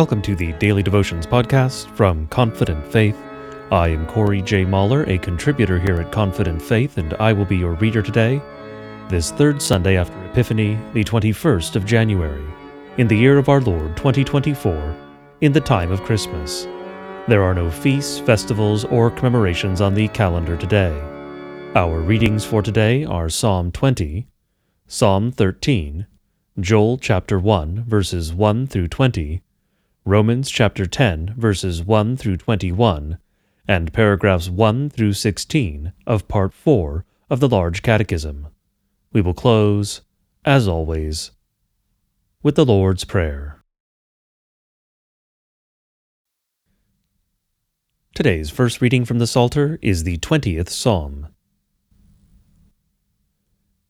Welcome to the Daily Devotions podcast from Confident Faith. I am Corey J. Mahler, a contributor here at Confident Faith, and I will be your reader today, this third Sunday after Epiphany, the 21st of January, in the year of our Lord 2024, in the time of Christmas. There are no feasts, festivals, or commemorations on the calendar today. Our readings for today are Psalm 20, Psalm 13, Joel chapter 1, verses 1 through 20, Romans chapter 10, verses 1 through 21, and paragraphs 1 through 16 of part 4 of the Large Catechism. We will close, as always, with the Lord's Prayer. Today's first reading from the Psalter is the 20th Psalm.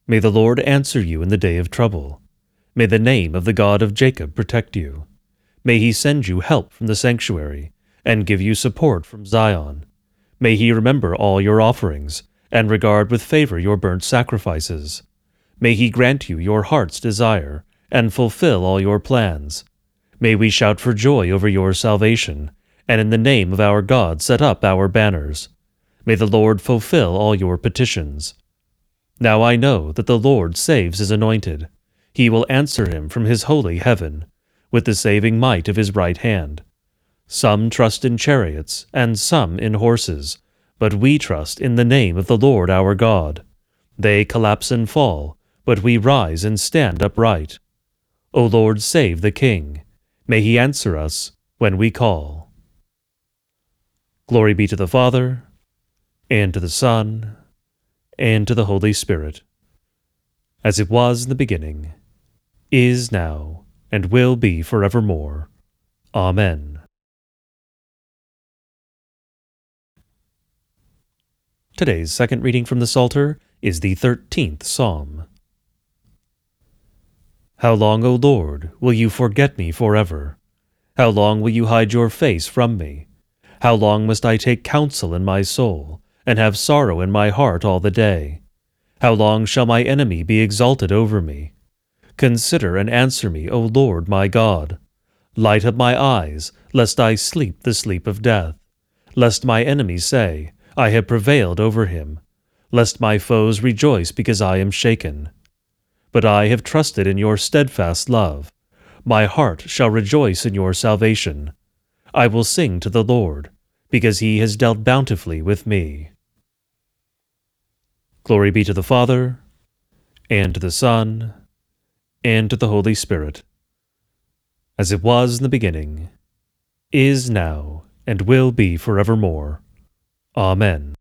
May the Lord answer you in the day of trouble. May the name of the God of Jacob protect you. May he send you help from the sanctuary, and give you support from Zion. May he remember all your offerings, and regard with favor your burnt sacrifices. May he grant you your heart's desire, and fulfill all your plans. May we shout for joy over your salvation, and in the name of our God set up our banners. May the Lord fulfill all your petitions. Now I know that the Lord saves his anointed. He will answer him from his holy heaven, with the saving might of his right hand. Some trust in chariots, and some in horses, but we trust in the name of the Lord our God. They collapse and fall, but we rise and stand upright. O Lord, save the King. May he answer us when we call. Glory be to the Father, and to the Son, and to the Holy Spirit, as it was in the beginning is now, and will be forevermore. Amen. Today's second reading from the Psalter is the thirteenth Psalm. How long, O Lord, will you forget me forever? How long will you hide your face from me? How long must I take counsel in my soul, and have sorrow in my heart all the day? How long shall my enemy be exalted over me? Consider and answer me, O Lord my God. Light up my eyes, lest I sleep the sleep of death, lest my enemies say, I have prevailed over him, lest my foes rejoice because I am shaken. But I have trusted in your steadfast love. My heart shall rejoice in your salvation. I will sing to the Lord, because he has dealt bountifully with me. Glory be to the Father, and to the Son, and to the Holy Spirit, as it was in the beginning, is now, and will be forevermore. Amen.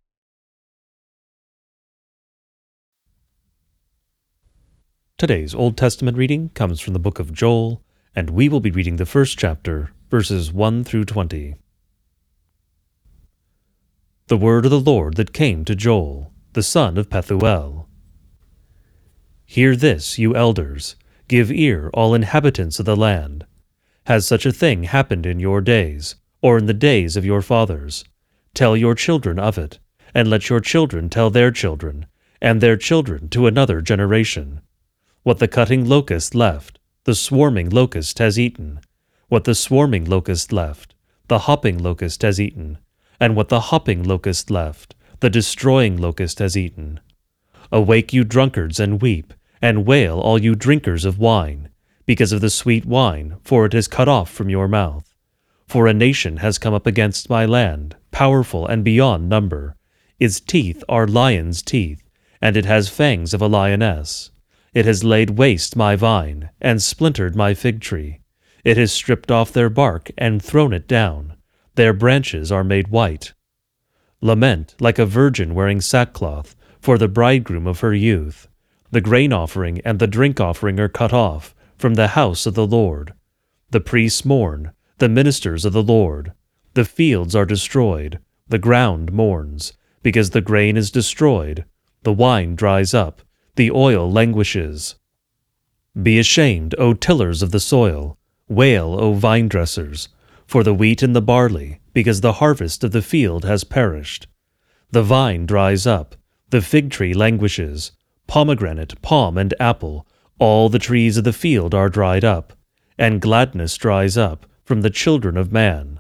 Today's Old Testament reading comes from the book of Joel, and we will be reading the first chapter, verses 1 through 20. The word of the Lord that came to Joel, the son of Pethuel. Hear this, you elders Give ear, all inhabitants of the land. Has such a thing happened in your days, or in the days of your fathers? Tell your children of it, and let your children tell their children, and their children to another generation. What the cutting locust left, the swarming locust has eaten. What the swarming locust left, the hopping locust has eaten. And what the hopping locust left, the destroying locust has eaten. Awake, you drunkards, and weep and wail, all you drinkers of wine, because of the sweet wine, for it is cut off from your mouth. For a nation has come up against my land, powerful and beyond number. Its teeth are lion's teeth, and it has fangs of a lioness. It has laid waste my vine, and splintered my fig tree. It has stripped off their bark and thrown it down. Their branches are made white. Lament like a virgin wearing sackcloth for the bridegroom of her youth. The grain offering and the drink offering are cut off from the house of the Lord. The priests mourn, the ministers of the Lord. The fields are destroyed, the ground mourns, because the grain is destroyed, the wine dries up, the oil languishes. Be ashamed, O tillers of the soil, wail, O vine dressers, for the wheat and the barley, because the harvest of the field has perished. The vine dries up, the fig tree languishes, pomegranate, palm, and apple, all the trees of the field are dried up, and gladness dries up, from the children of man.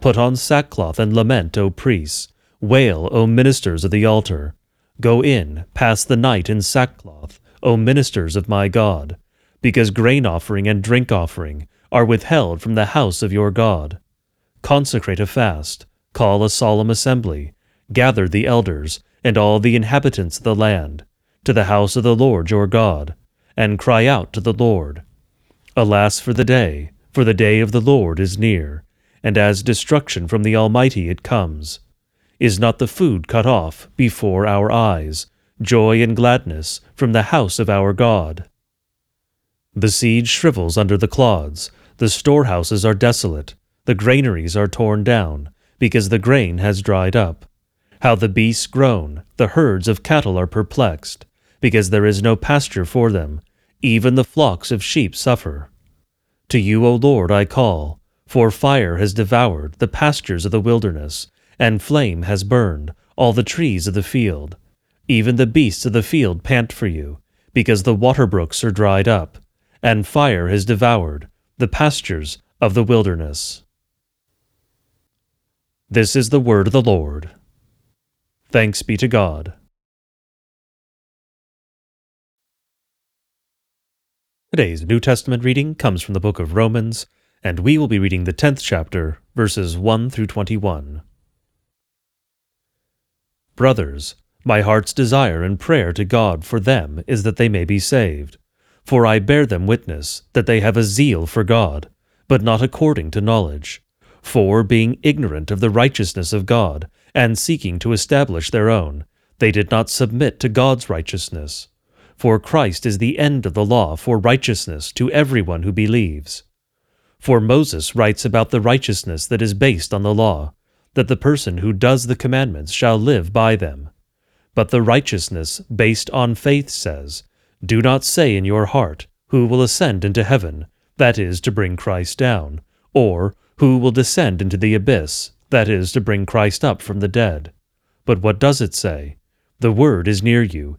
Put on sackcloth and lament, O priests. Wail, O ministers of the altar. Go in, pass the night in sackcloth, O ministers of my God, because grain offering and drink offering are withheld from the house of your God. Consecrate a fast, call a solemn assembly, gather the elders, and all the inhabitants of the land, to the house of the Lord your God, and cry out to the Lord. Alas for the day, for the day of the Lord is near, and as destruction from the Almighty it comes. Is not the food cut off before our eyes, joy and gladness from the house of our God? The seed shrivels under the clods, the storehouses are desolate, the granaries are torn down, because the grain has dried up. How the beasts groan, the herds of cattle are perplexed, because there is no pasture for them, even the flocks of sheep suffer. To you, O Lord, I call, for fire has devoured the pastures of the wilderness, and flame has burned all the trees of the field. Even the beasts of the field pant for you, because the water brooks are dried up, and fire has devoured the pastures of the wilderness. This is the word of the Lord. Thanks be to God. Today's New Testament reading comes from the book of Romans, and we will be reading the 10th chapter, verses 1 through 21. Brothers, my heart's desire and prayer to God for them is that they may be saved. For I bear them witness that they have a zeal for God, but not according to knowledge. For, being ignorant of the righteousness of God, and seeking to establish their own, they did not submit to God's righteousness. For Christ is the end of the law for righteousness to everyone who believes. For Moses writes about the righteousness that is based on the law, that the person who does the commandments shall live by them. But the righteousness based on faith says, do not say in your heart, Who will ascend into heaven, that is, to bring Christ down, or Who will descend into the abyss, that is, to bring Christ up from the dead. But what does it say? The word is near you,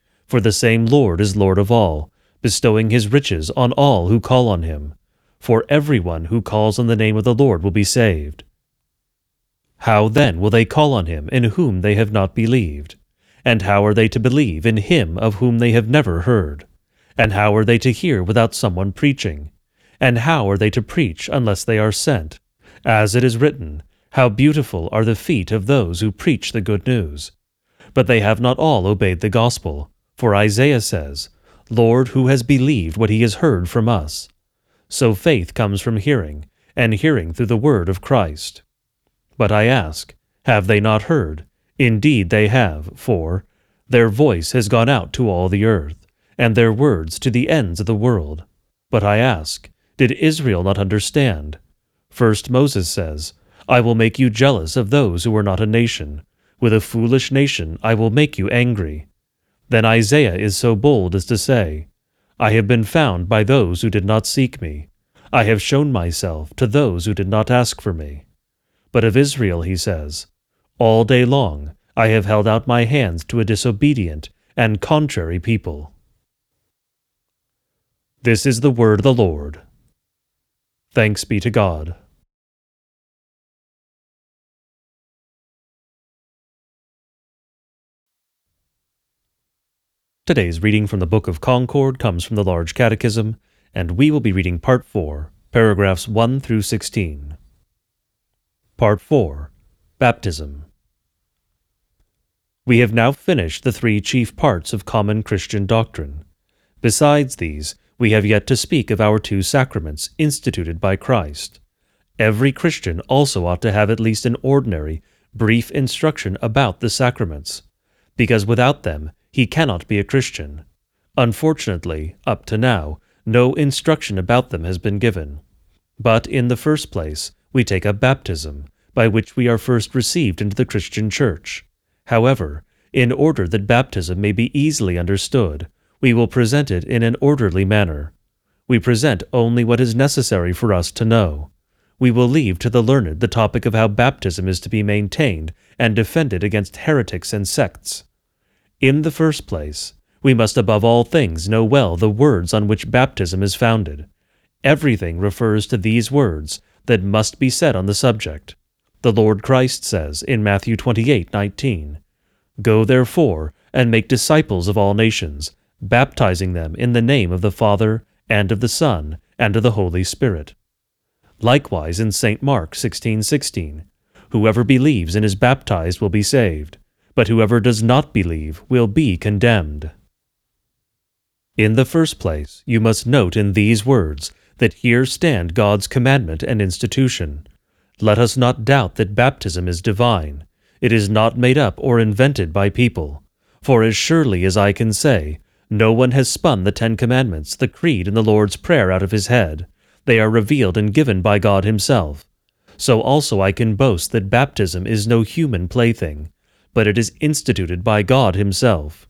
for the same Lord is Lord of all, bestowing his riches on all who call on him. For everyone who calls on the name of the Lord will be saved. How then will they call on him in whom they have not believed? And how are they to believe in him of whom they have never heard? And how are they to hear without someone preaching? And how are they to preach unless they are sent? As it is written, How beautiful are the feet of those who preach the good news! But they have not all obeyed the gospel. For Isaiah says, Lord, who has believed what he has heard from us? So faith comes from hearing, and hearing through the word of Christ. But I ask, have they not heard? Indeed they have, for their voice has gone out to all the earth, and their words to the ends of the world. But I ask, did Israel not understand? First Moses says, I will make you jealous of those who are not a nation. With a foolish nation I will make you angry. Then Isaiah is so bold as to say, I have been found by those who did not seek me. I have shown myself to those who did not ask for me. But of Israel he says, all day long I have held out my hands to a disobedient and contrary people. This is the word of the Lord. Thanks be to God. Today's reading from the Book of Concord comes from the Large Catechism, and we will be reading Part 4, paragraphs 1 through 16. Part 4 Baptism we have now finished the three chief parts of common Christian doctrine. Besides these, we have yet to speak of our two sacraments instituted by Christ. Every Christian also ought to have at least an ordinary, brief instruction about the sacraments, because without them he cannot be a Christian. Unfortunately, up to now, no instruction about them has been given. But in the first place, we take up baptism, by which we are first received into the Christian Church. However, in order that baptism may be easily understood, we will present it in an orderly manner. We present only what is necessary for us to know. We will leave to the learned the topic of how baptism is to be maintained and defended against heretics and sects. In the first place, we must above all things know well the words on which baptism is founded. Everything refers to these words that must be said on the subject. The Lord Christ says in Matthew 28:19, Go therefore and make disciples of all nations, baptizing them in the name of the Father and of the Son and of the Holy Spirit. Likewise in St. Mark 16:16, Whoever believes and is baptized will be saved, but whoever does not believe will be condemned. In the first place, you must note in these words that here stand God's commandment and institution. Let us not doubt that baptism is divine. It is not made up or invented by people. For as surely as I can say, no one has spun the Ten Commandments, the Creed, and the Lord's Prayer out of his head. They are revealed and given by God Himself. So also I can boast that baptism is no human plaything, but it is instituted by God Himself.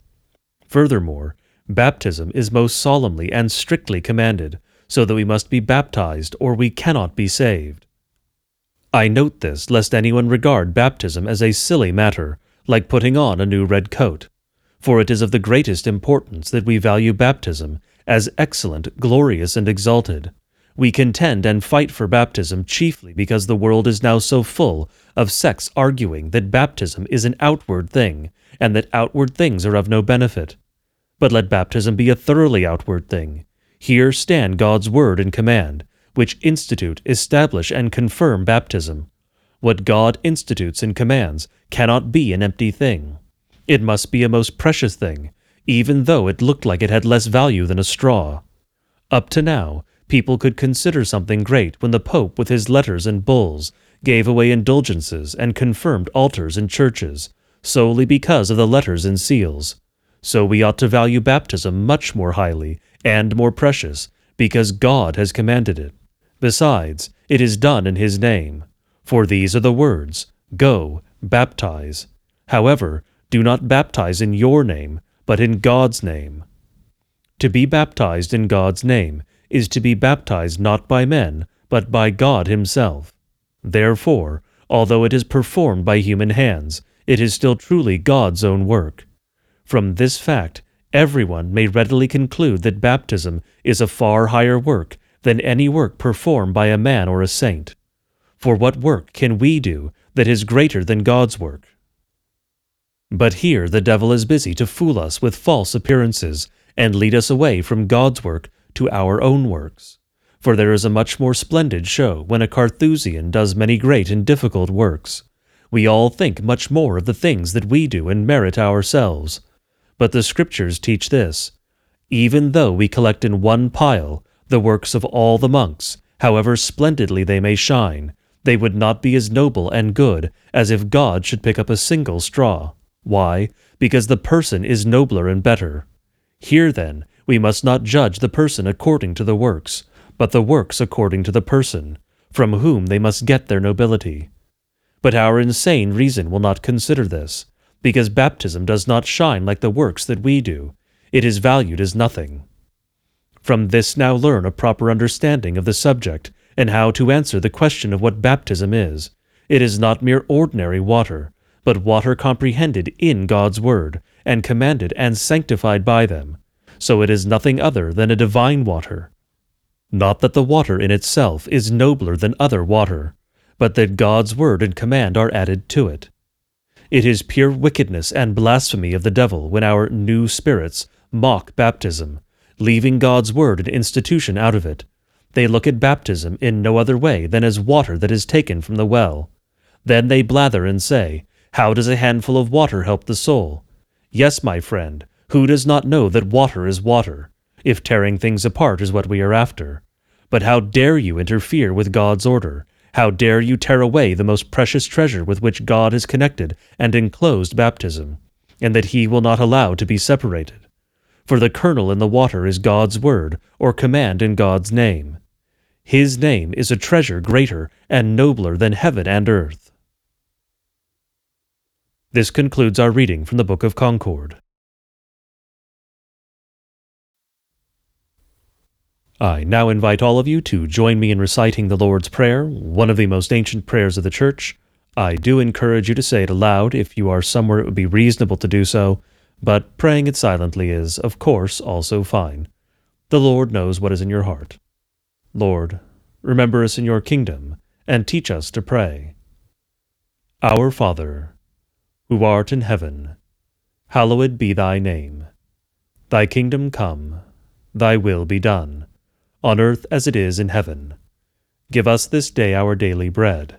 Furthermore, baptism is most solemnly and strictly commanded, so that we must be baptized or we cannot be saved. I note this lest anyone regard baptism as a silly matter, like putting on a new red coat. For it is of the greatest importance that we value baptism as excellent, glorious, and exalted. We contend and fight for baptism chiefly because the world is now so full of sects arguing that baptism is an outward thing, and that outward things are of no benefit. But let baptism be a thoroughly outward thing. Here stand God's word and command, which institute, establish, and confirm baptism. What God institutes and commands cannot be an empty thing. It must be a most precious thing, even though it looked like it had less value than a straw. Up to now, people could consider something great when the Pope, with his letters and bulls, gave away indulgences and confirmed altars and churches, solely because of the letters and seals. So we ought to value baptism much more highly and more precious, because God has commanded it. Besides, it is done in his name. For these are the words Go, baptize. However, do not baptize in your name, but in God's name. To be baptized in God's name is to be baptized not by men, but by God Himself. Therefore, although it is performed by human hands, it is still truly God's own work. From this fact, everyone may readily conclude that baptism is a far higher work than any work performed by a man or a saint. For what work can we do that is greater than God's work? But here the devil is busy to fool us with false appearances and lead us away from God's work to our own works. For there is a much more splendid show when a Carthusian does many great and difficult works. We all think much more of the things that we do and merit ourselves. But the Scriptures teach this even though we collect in one pile the works of all the monks, however splendidly they may shine, they would not be as noble and good as if God should pick up a single straw. Why? Because the person is nobler and better. Here, then, we must not judge the person according to the works, but the works according to the person, from whom they must get their nobility. But our insane reason will not consider this, because baptism does not shine like the works that we do. It is valued as nothing. From this now learn a proper understanding of the subject and how to answer the question of what baptism is. It is not mere ordinary water, but water comprehended in God's Word, and commanded and sanctified by them. So it is nothing other than a divine water. Not that the water in itself is nobler than other water, but that God's Word and command are added to it. It is pure wickedness and blasphemy of the devil when our new spirits mock baptism leaving God's word and institution out of it. They look at baptism in no other way than as water that is taken from the well. Then they blather and say, How does a handful of water help the soul? Yes, my friend, who does not know that water is water, if tearing things apart is what we are after? But how dare you interfere with God's order? How dare you tear away the most precious treasure with which God has connected and enclosed baptism, and that He will not allow to be separated? for the kernel in the water is God's word, or command in God's name. His name is a treasure greater and nobler than heaven and earth. This concludes our reading from the Book of Concord. I now invite all of you to join me in reciting the Lord's Prayer, one of the most ancient prayers of the Church. I do encourage you to say it aloud if you are somewhere it would be reasonable to do so, but praying it silently is, of course, also fine. The Lord knows what is in your heart. Lord, remember us in your kingdom, and teach us to pray. Our Father, who art in heaven, hallowed be thy name. Thy kingdom come, thy will be done on earth as it is in heaven. Give us this day our daily bread,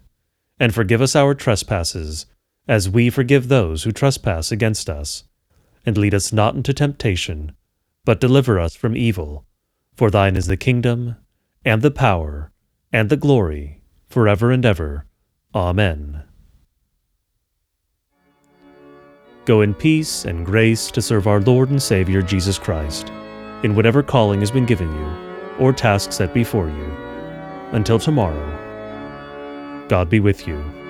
and forgive us our trespasses, as we forgive those who trespass against us. And lead us not into temptation, but deliver us from evil. For thine is the kingdom, and the power, and the glory, forever and ever. Amen. Go in peace and grace to serve our Lord and Savior Jesus Christ, in whatever calling has been given you or task set before you. Until tomorrow, God be with you.